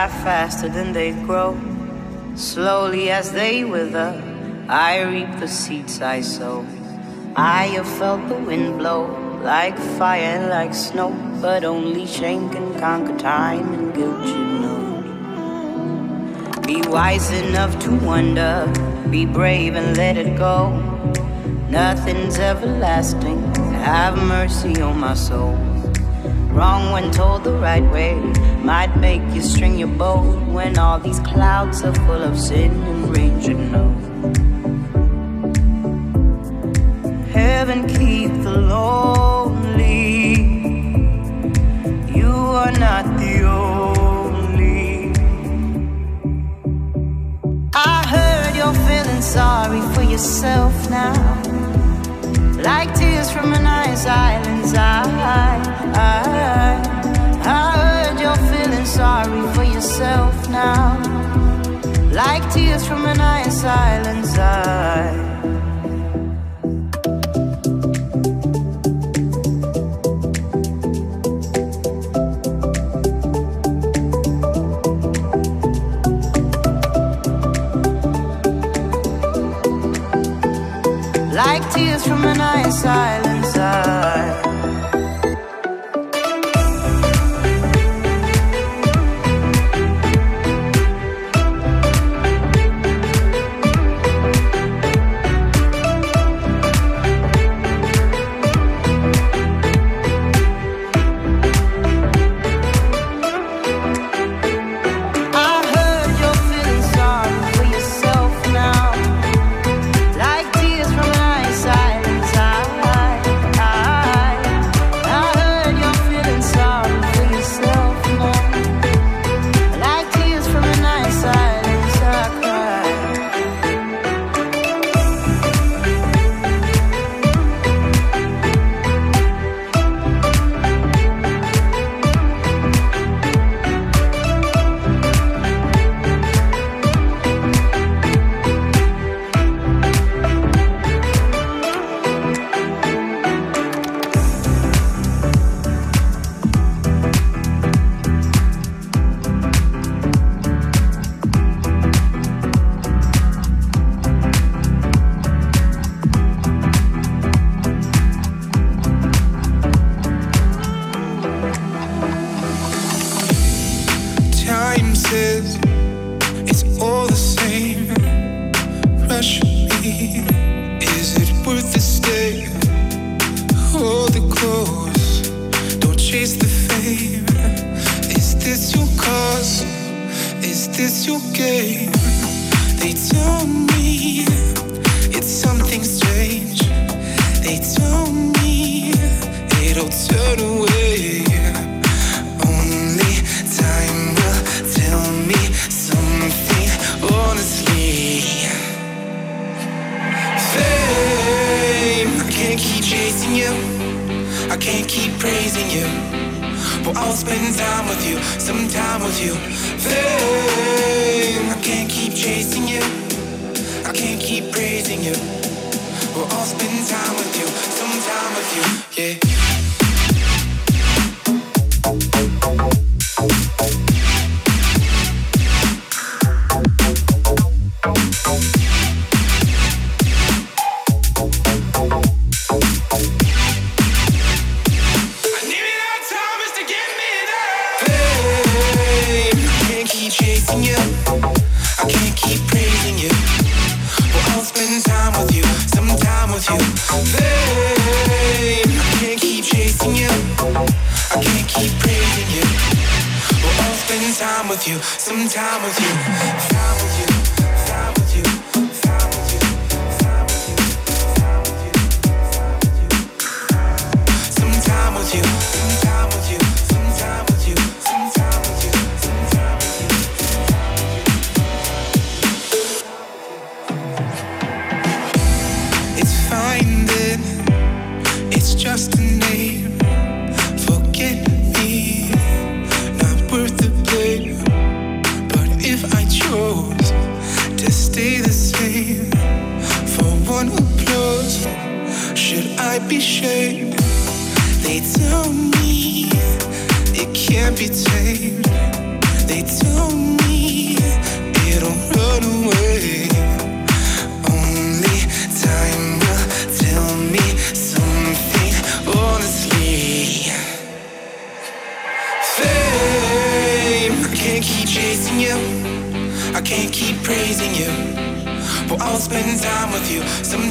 die faster than they grow. Slowly as they wither, I reap the seeds I sow. I have felt the wind blow like fire, and like snow, but only shame can conquer time and guilt, you know. Be wise enough to wonder, be brave and let it go. Nothing's everlasting. Have mercy on my soul. Wrong when told the right way might make you string your bow when all these clouds are full of sin and rain, you know. Heaven keep the lonely. You are not the only. I heard you're feeling sorry for yourself now like tears from an ice island's eye. Now, like tears from an ice island's eye. tears from an iron silence.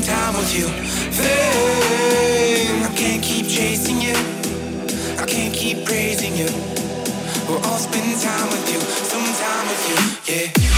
time with you. fame. I can't keep chasing you. I can't keep praising you. We'll all spend time with you, some time with you, yeah.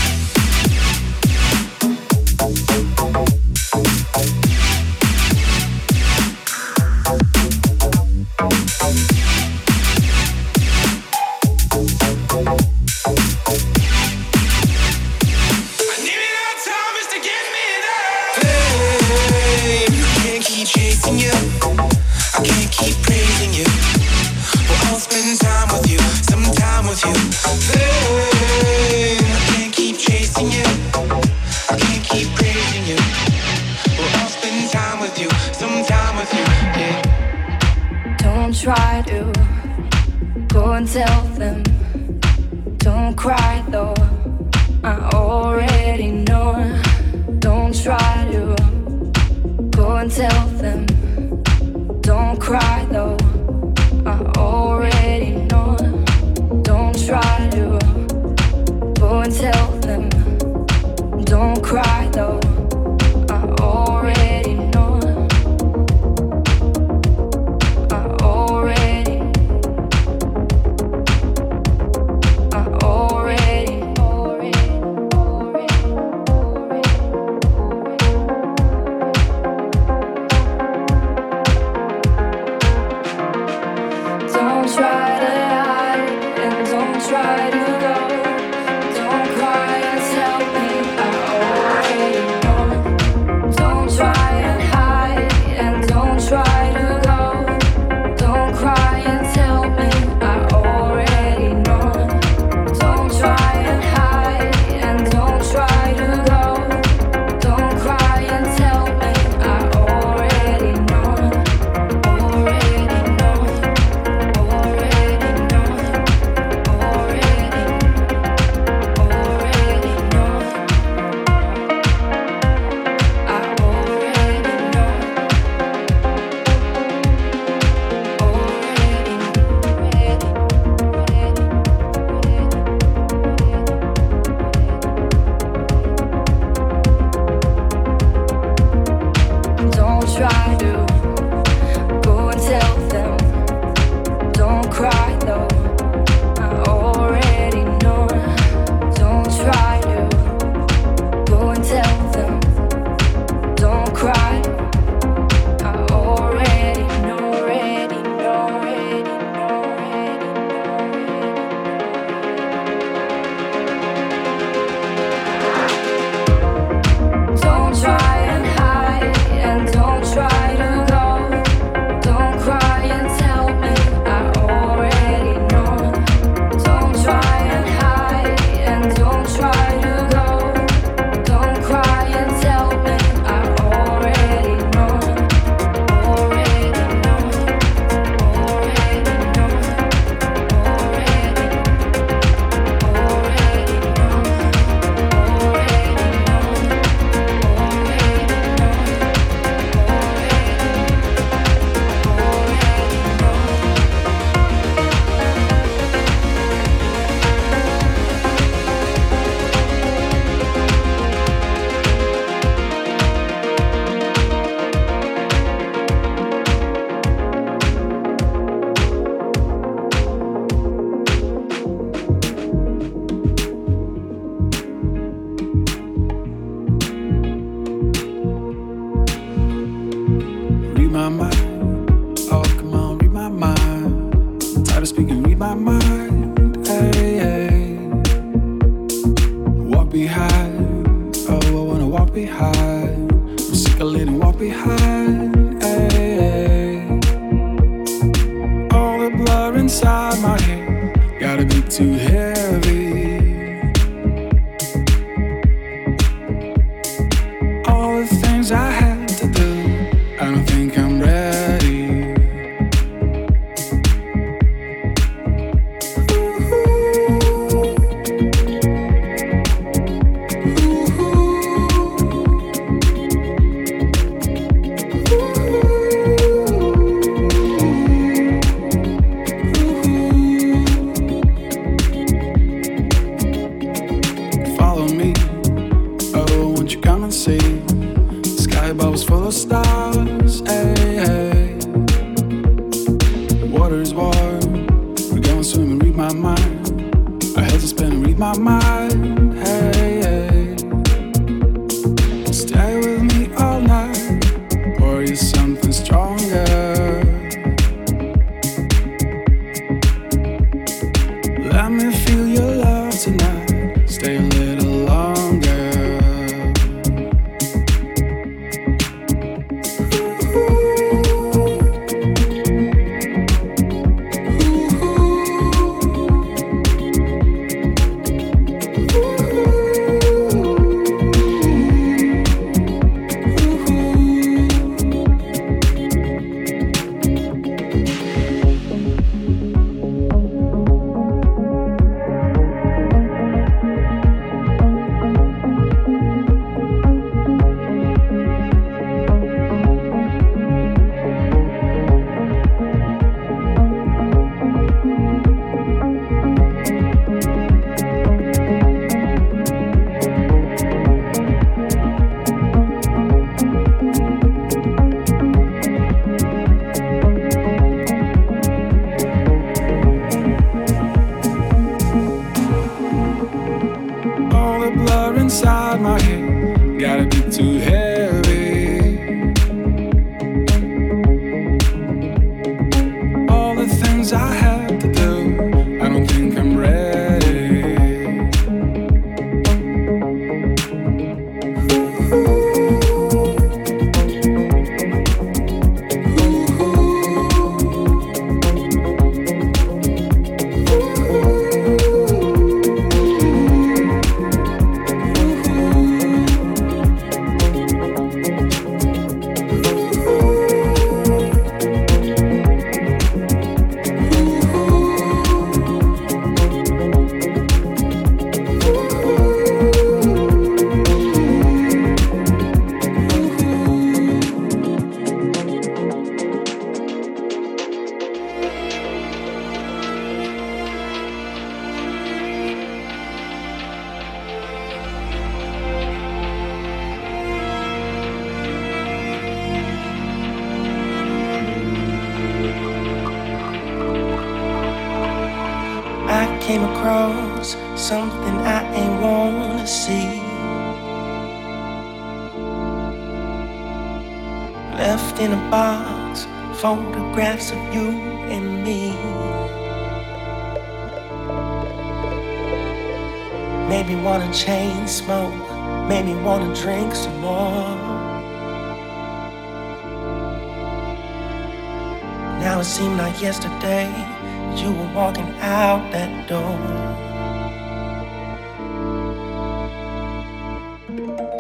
it seemed like yesterday that you were walking out that door.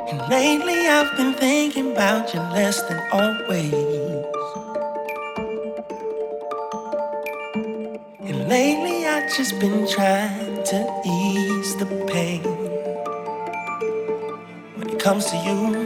And lately I've been thinking about you less than always. And lately I've just been trying to ease the pain when it comes to you.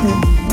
Face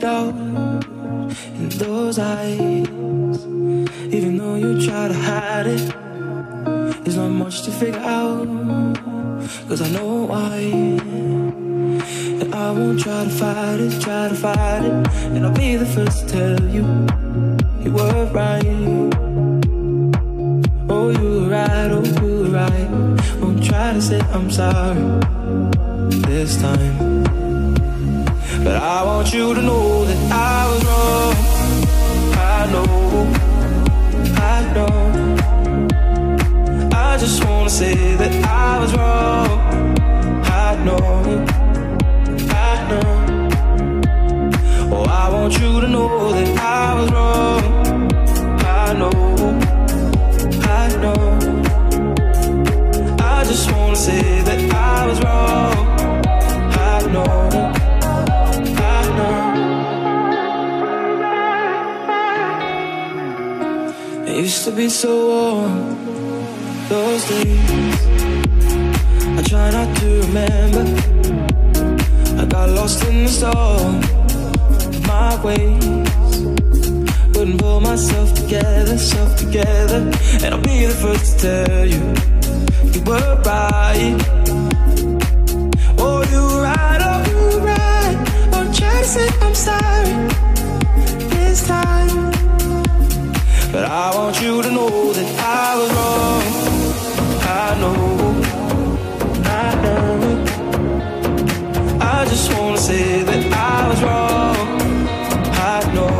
doubt in those eyes. Even though you try to hide it, there's not much to figure out. Cause I know why. And I won't try to fight it, try to fight it. And I'll be the first to tell you, you were right. Oh, you were right, oh, you were right. Won't try to say I'm sorry this time. But I want you to know that I was wrong. I know, I know. I just wanna say that I was wrong. I know, I know. Oh, I want you to know that I was wrong. I know, I know. I just wanna say that. used to be so warm those days. I try not to remember. I got lost in the storm of my ways. Couldn't pull myself together, self together. And I'll be the first to tell you, you were right. Oh, you were right, oh, you were right. Don't try to say I'm sorry. But I want you to know that I was wrong. I know, I know. I just wanna say that I was wrong. I know,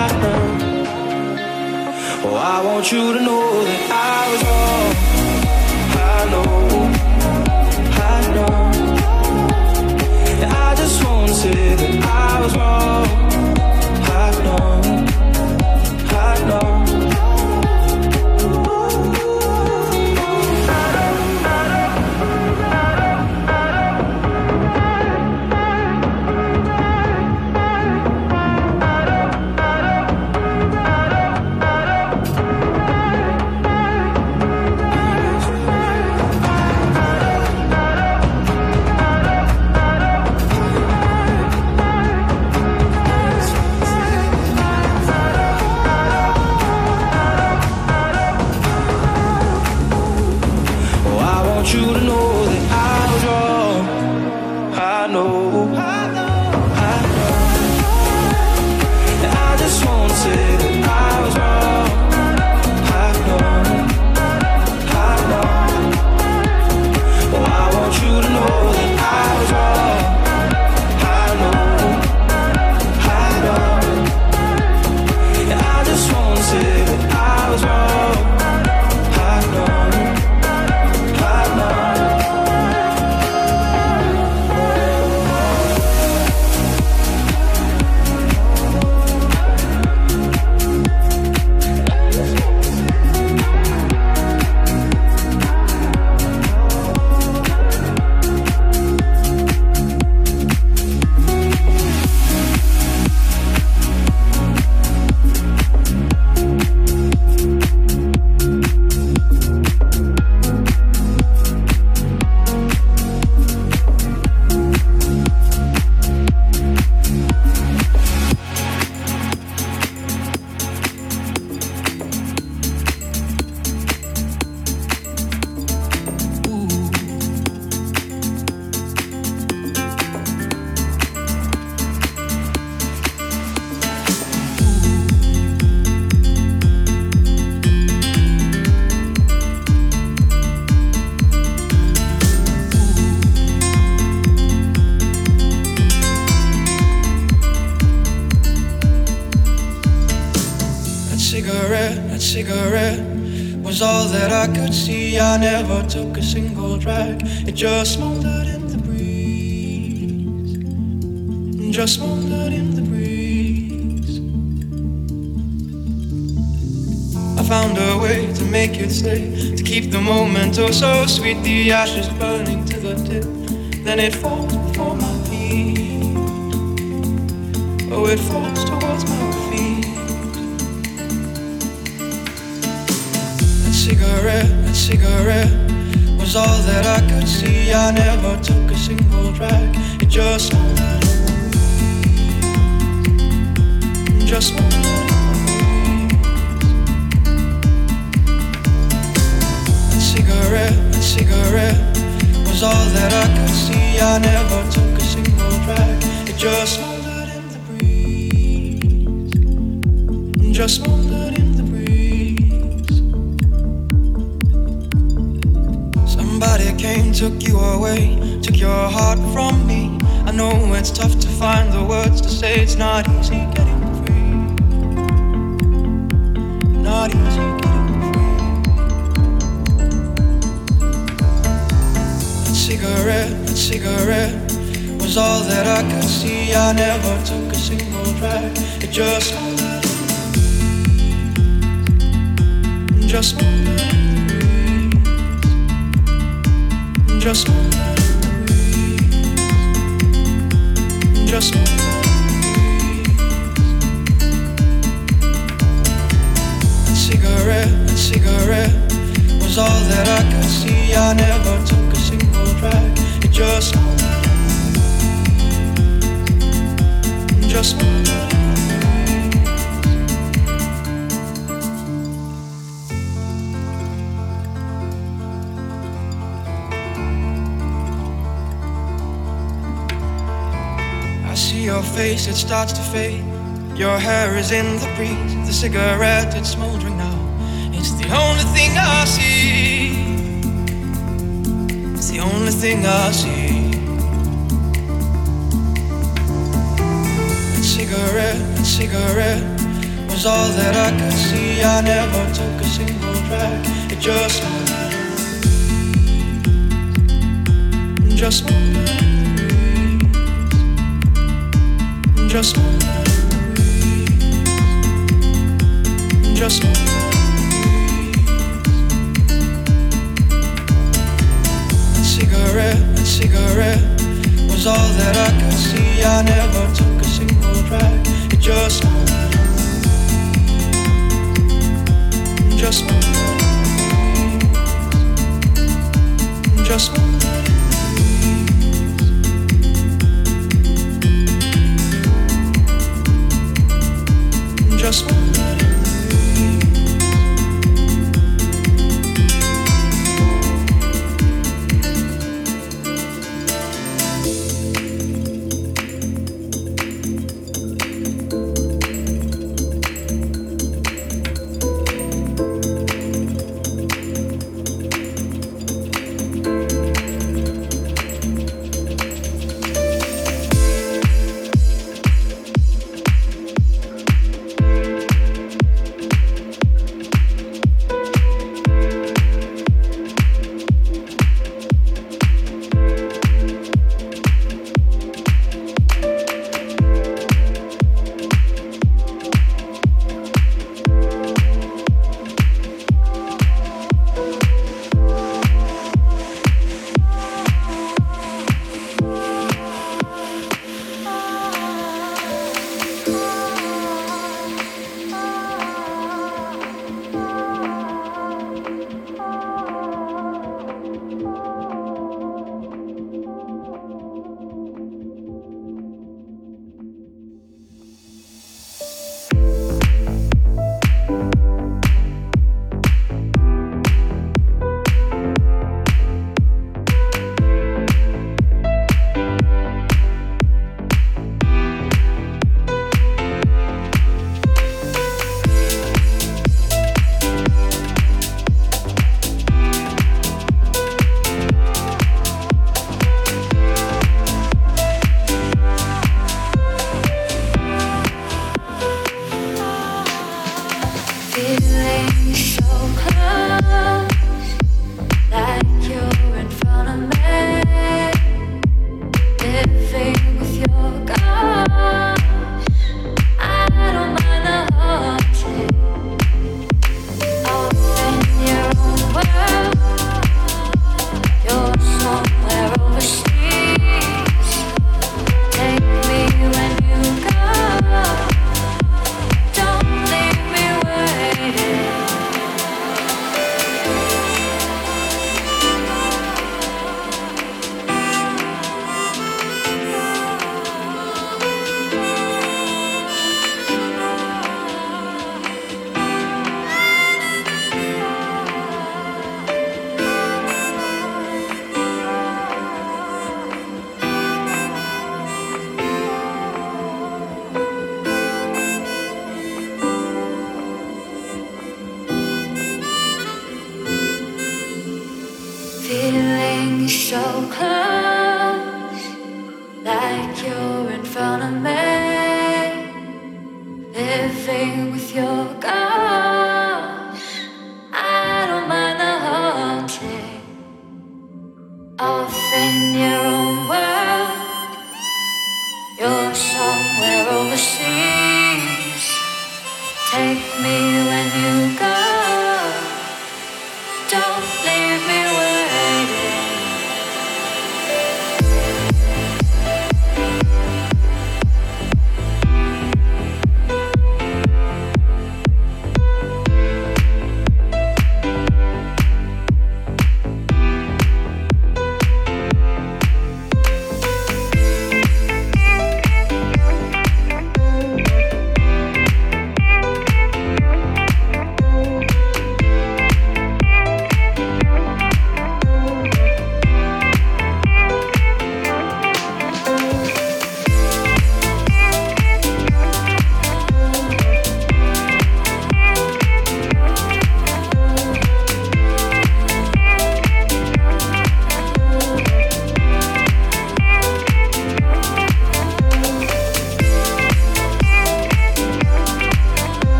I know. Oh, I want you to know that I was wrong. Cigarette, that cigarette was all that I could see. I never took a single drag. It just smoldered in the breeze. Just smoldered in the breeze. I found a way to make it stay, to keep the moment oh so sweet. The ashes burning to the tip, then it falls before my feet. Oh, it falls towards cigarette, that cigarette was all that I could see. I never took a single drag. It just just. That cigarette, that cigarette was all that I could see. I never took a single drag. It just smoldered in the breeze, just Somebody came, took you away, took your heart from me. I know it's tough to find the words to say. It's not easy getting free. Not easy getting free. Cigarette, cigarette was all that I could see. I never took a single drag. It just just just just cigarette, cigarette was all that I could see. I never took a single drag. It just face, it starts to fade. Your hair is in the breeze, the cigarette, it's smoldering now. It's the only thing I see. It's the only thing I see. That cigarette, that cigarette was all that I could see. I never took a single drag. It just, just, just, just. Cigarette, cigarette was all that I could see. I never took a single drag. It just. just just just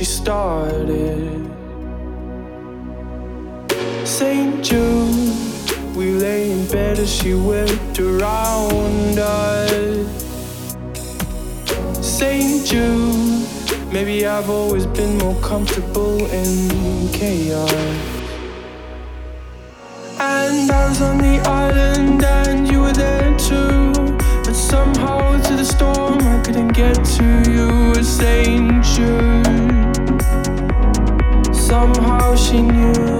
she started. Saint Jude, we lay in bed as she whipped around us. Saint Jude, maybe I've always been more comfortable in chaos. And I was on the island and you were there too. But somehow through the storm I couldn't get to you, Saint Jude. She knew.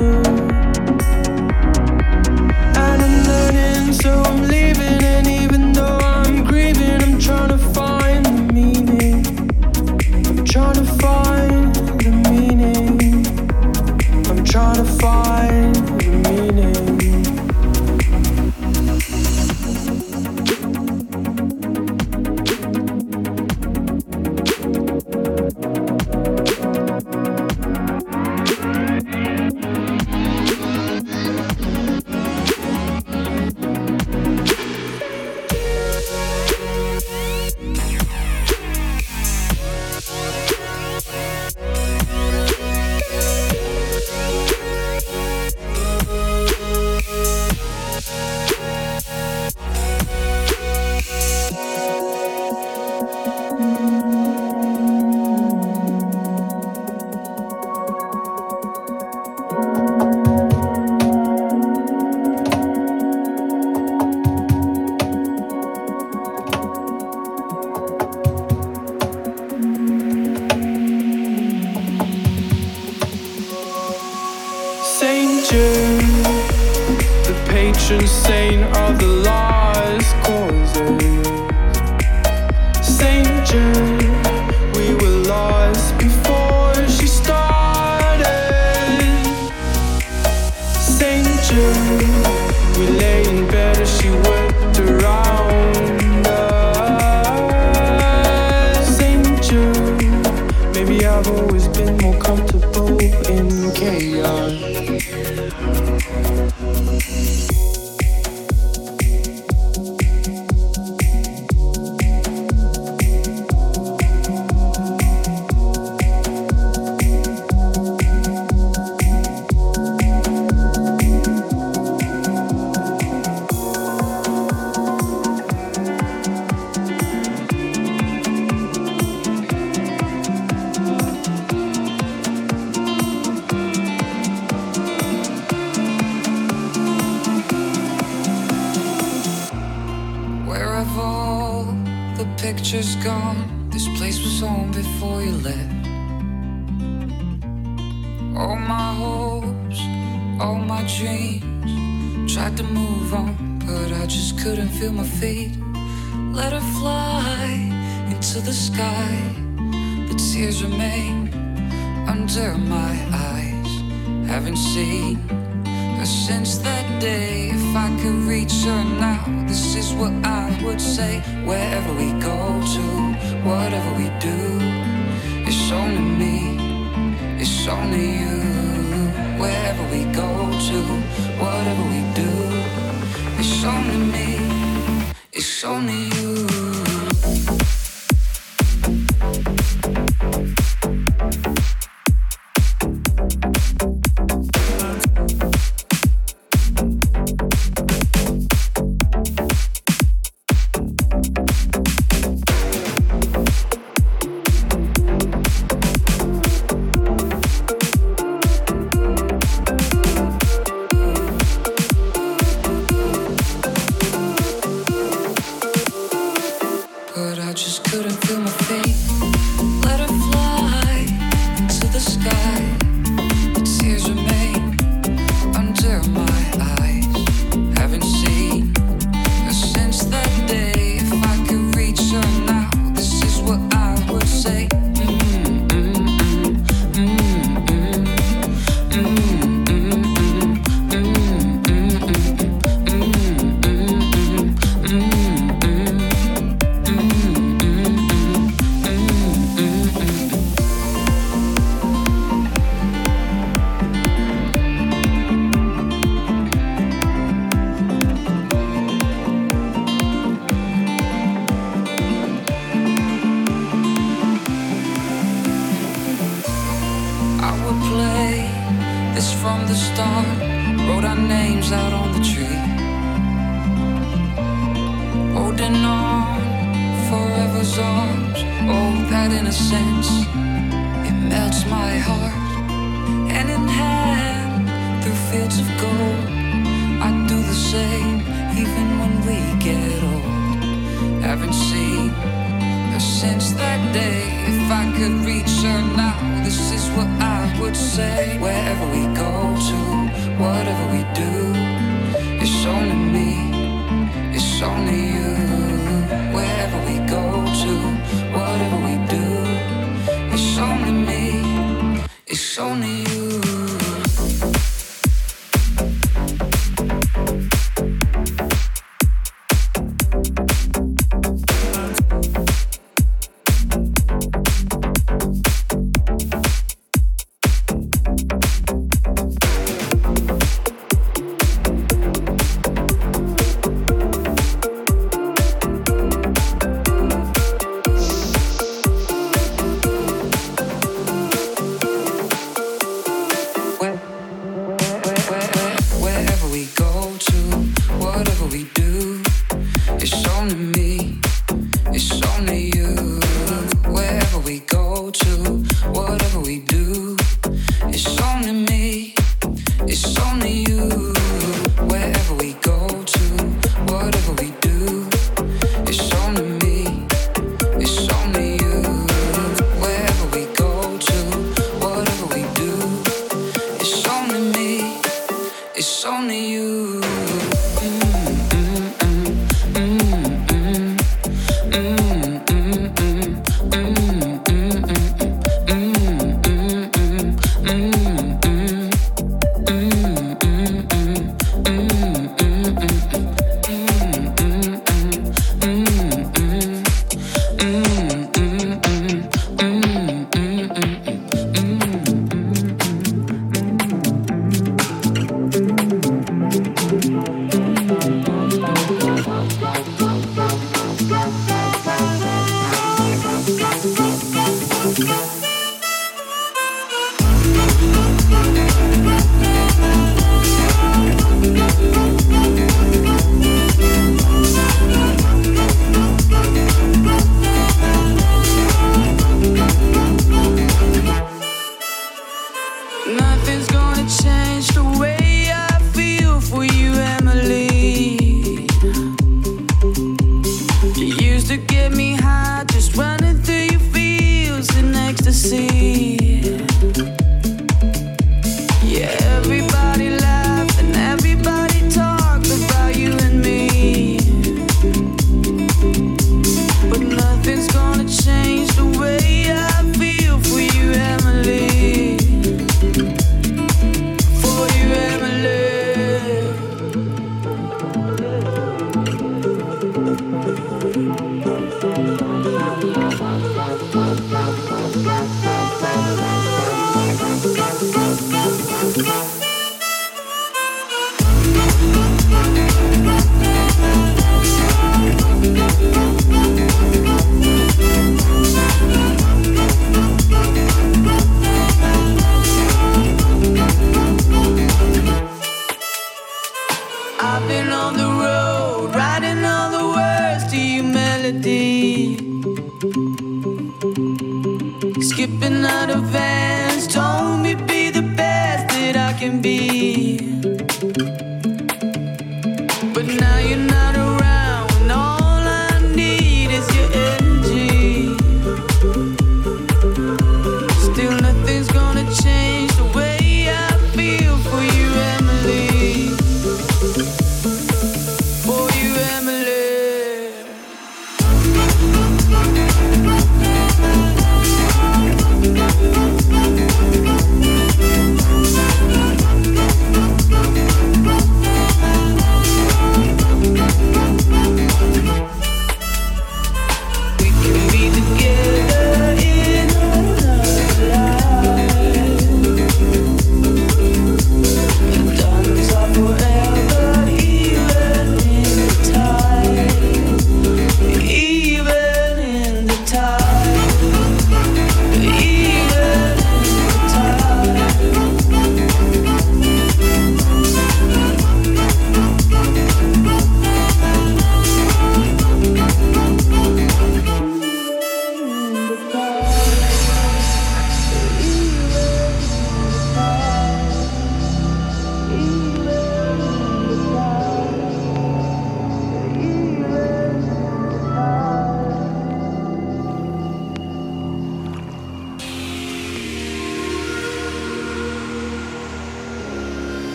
Pictures gone? This place was home before you left. All my hopes, all my dreams. Tried to move on, but I just couldn't feel my feet. Let her fly into the sky, but tears remain under my eyes. Haven't seen since that day. If I could reach her now, this is what I would say. Wherever we go to, whatever we do, it's only me, it's only you. Wherever we go to, whatever we do, it's only me, it's only you.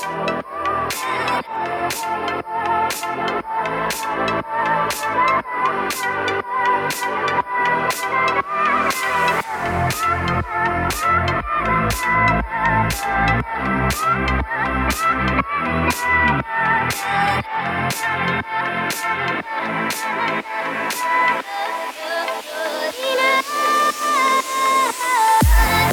Yeah. Bye.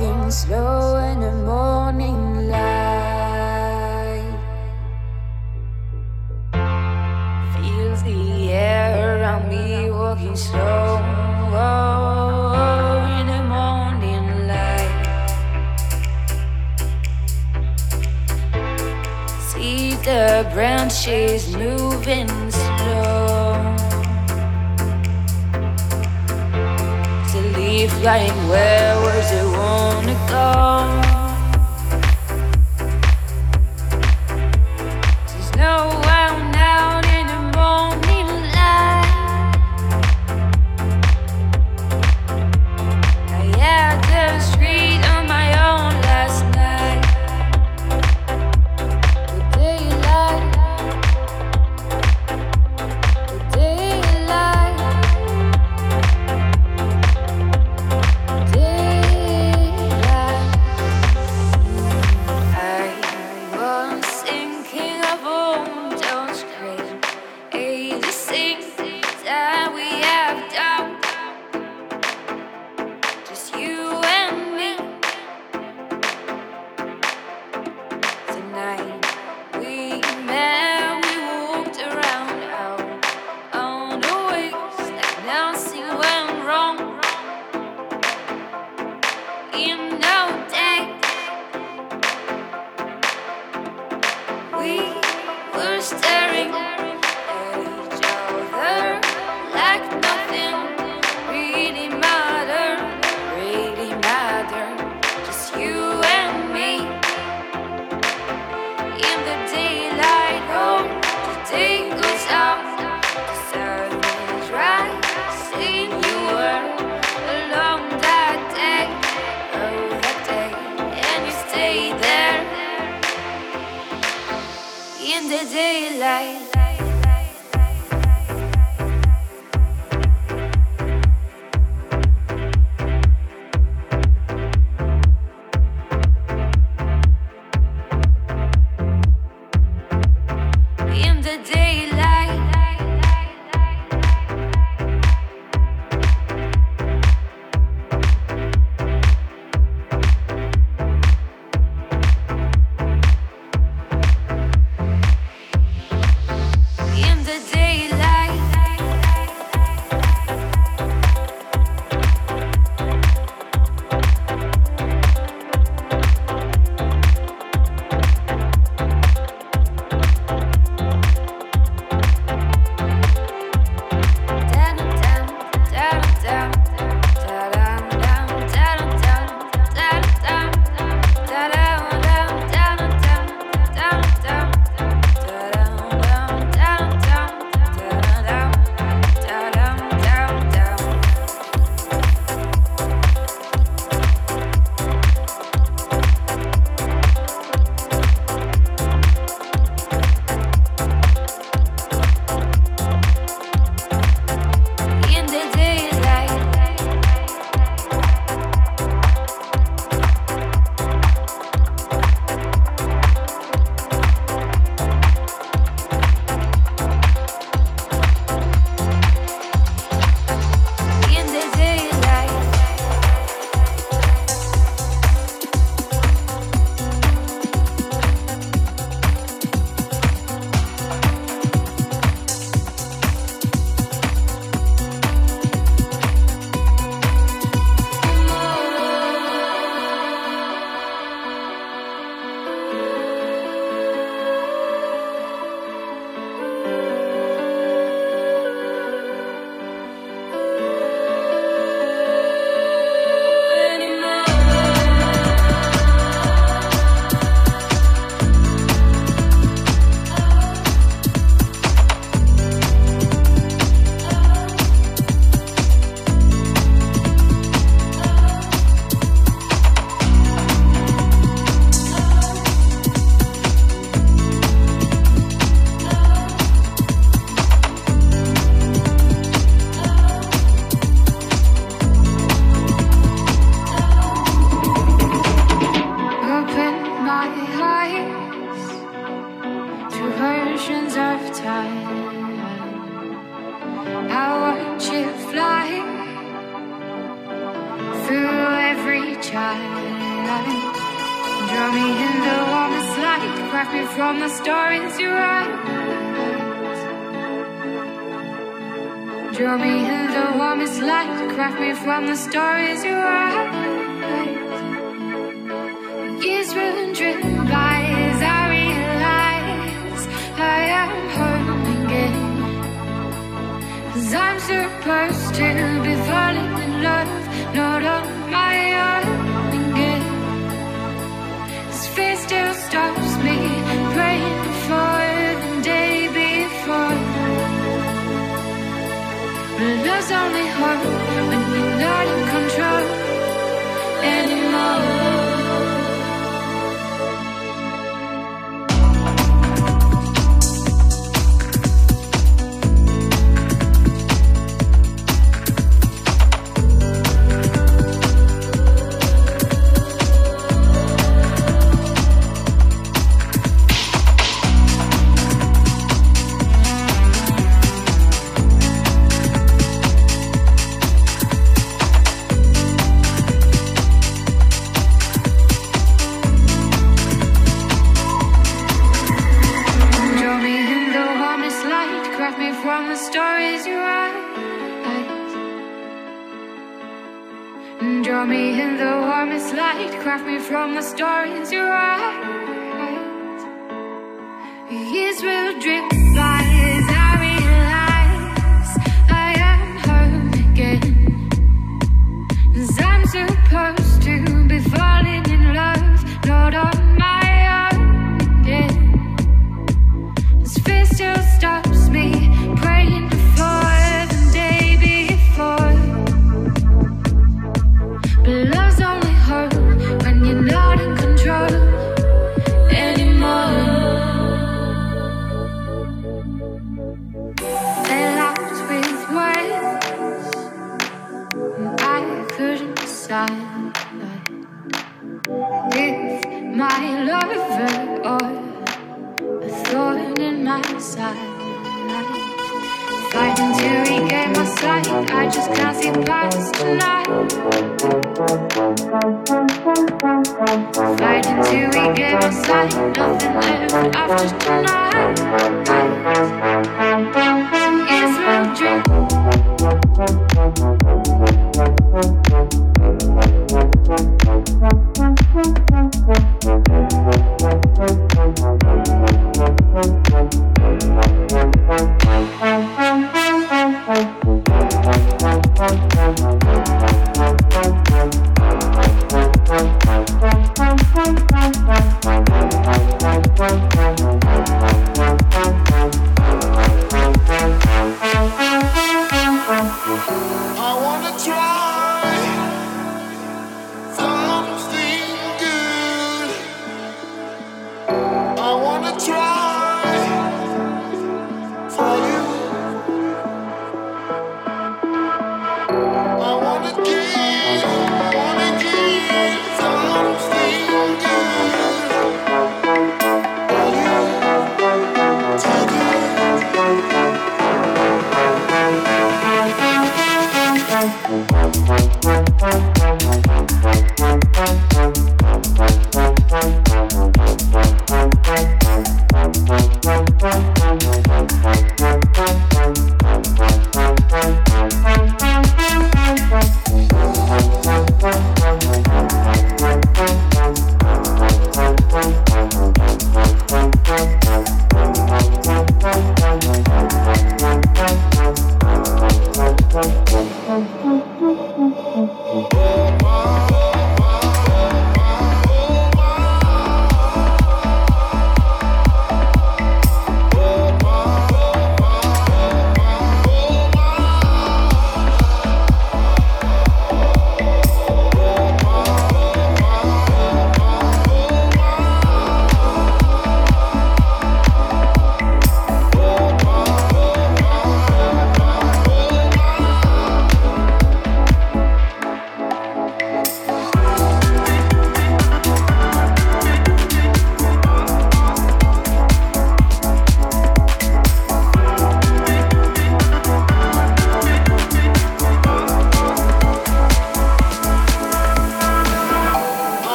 walking slow in the morning light. Feels the air around me walking slow oh, in the morning light. See the branches moving. keep ain't where was it wanna go?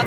Why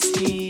see.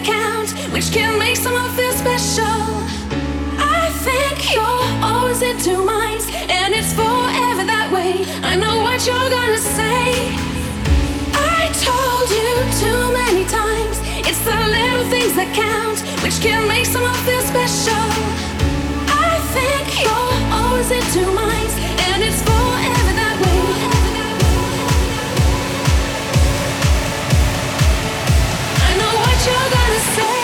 account, which can make someone feel special. I think you're always in two minds, and it's forever that way. I know what you're gonna say. I told you too many times, it's the little things that count, which can make someone feel special. I think you're always in two minds, and it's forever. you're gonna say.